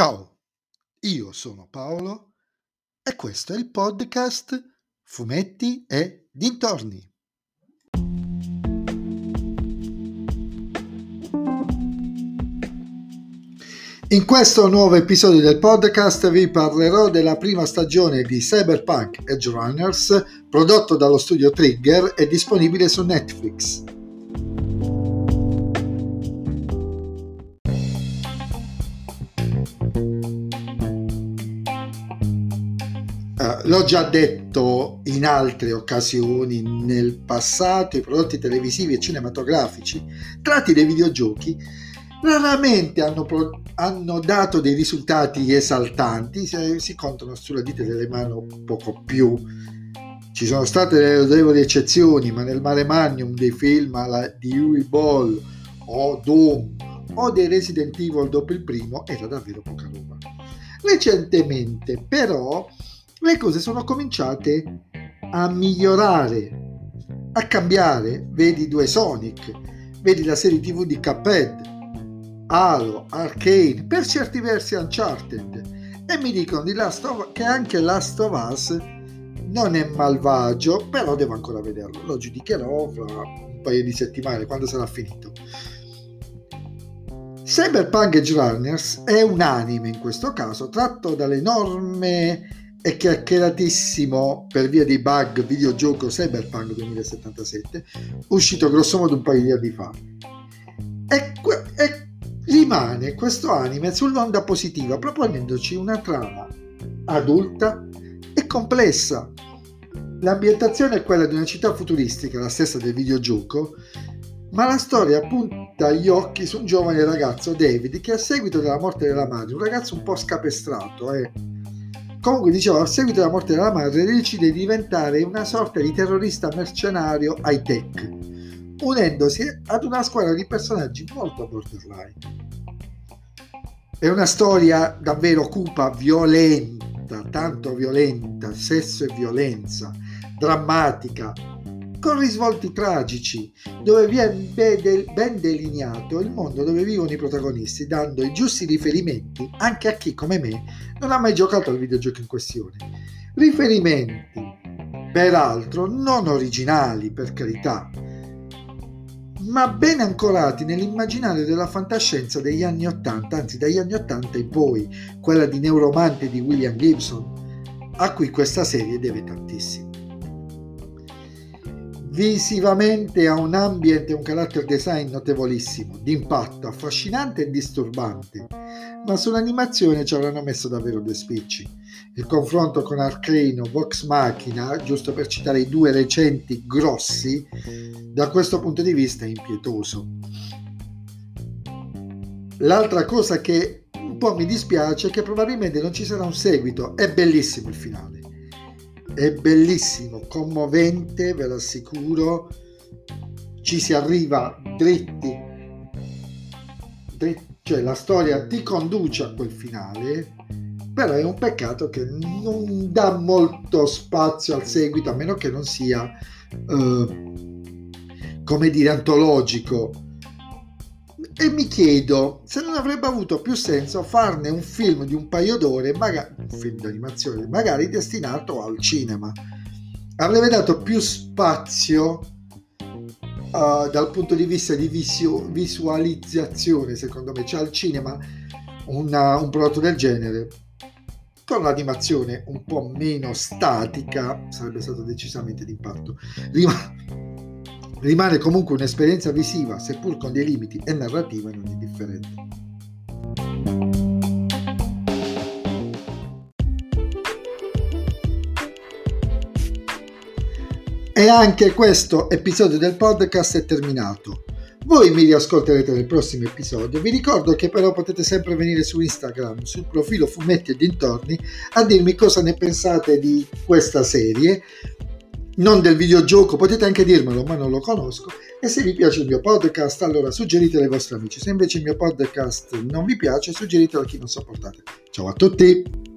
Ciao, io sono Paolo e questo è il podcast Fumetti e Dintorni. In questo nuovo episodio del podcast vi parlerò della prima stagione di Cyberpunk Edge Runners prodotto dallo studio Trigger e disponibile su Netflix. L'ho già detto in altre occasioni nel passato, i prodotti televisivi e cinematografici tratti dai videogiochi raramente hanno, pro- hanno dato dei risultati esaltanti, si, si contano sulle dita delle mani poco più. Ci sono state delle notevoli eccezioni, ma nel mare magnum dei film alla, di Huey Ball o Doom o dei Resident Evil dopo il primo era davvero poca roba. Recentemente però le cose sono cominciate a migliorare, a cambiare. Vedi due Sonic, vedi la serie TV di Cuphead, Halo, Arcane, per certi versi Uncharted. E mi dicono di Last of, che anche Last of Us non è malvagio, però devo ancora vederlo. Lo giudicherò fra un paio di settimane, quando sarà finito. Cyberpunk Edge Runners è un anime in questo caso, tratto dall'enorme e chiacchieratissimo per via dei bug videogioco Cyberpunk 2077, uscito grossomodo un paio di anni fa. E, e rimane questo anime sull'onda positiva, proponendoci una trama adulta e complessa. L'ambientazione è quella di una città futuristica, la stessa del videogioco, ma la storia punta gli occhi su un giovane ragazzo, David, che a seguito della morte della madre, un ragazzo un po' scapestrato, eh, Comunque dicevo, a seguito della morte della madre decide di diventare una sorta di terrorista mercenario high tech, unendosi ad una squadra di personaggi molto borderline. È una storia davvero cupa, violenta, tanto violenta, sesso e violenza, drammatica, con risvolti tragici, dove viene ben delineato il mondo dove vivono i protagonisti, dando i giusti riferimenti anche a chi, come me, non ha mai giocato al videogioco in questione. Riferimenti, peraltro, non originali, per carità, ma ben ancorati nell'immaginario della fantascienza degli anni Ottanta, anzi dagli anni Ottanta in poi, quella di Neuromante di William Gibson, a cui questa serie deve tantissimo. Visivamente ha un ambient e un character design notevolissimo, d'impatto, affascinante e disturbante, ma sull'animazione ci avranno messo davvero due spicci. Il confronto con Arcane o Vox Machina, giusto per citare i due recenti grossi, da questo punto di vista è impietoso. L'altra cosa che un po' mi dispiace è che probabilmente non ci sarà un seguito, è bellissimo il finale è bellissimo, commovente, ve l'assicuro. Ci si arriva dritti, dritti, cioè la storia ti conduce a quel finale, però è un peccato che non dà molto spazio al seguito, a meno che non sia, eh, come dire, antologico e mi chiedo se non avrebbe avuto più senso farne un film di un paio d'ore, magari, un film d'animazione, magari destinato al cinema. Avrebbe dato più spazio uh, dal punto di vista di visu- visualizzazione, secondo me, cioè al cinema una, un prodotto del genere con l'animazione un po' meno statica sarebbe stato decisamente d'impatto. Rim- Rimane comunque un'esperienza visiva, seppur con dei limiti, e narrativa non indifferente. E anche questo episodio del podcast è terminato. Voi mi riascolterete nel prossimo episodio. Vi ricordo che però potete sempre venire su Instagram, sul profilo Fumetti e Dintorni, a dirmi cosa ne pensate di questa serie non del videogioco, potete anche dirmelo, ma non lo conosco. E se vi piace il mio podcast, allora suggeritelo ai vostri amici. Se invece il mio podcast non vi piace, suggeritelo a chi non sopportate. Ciao a tutti!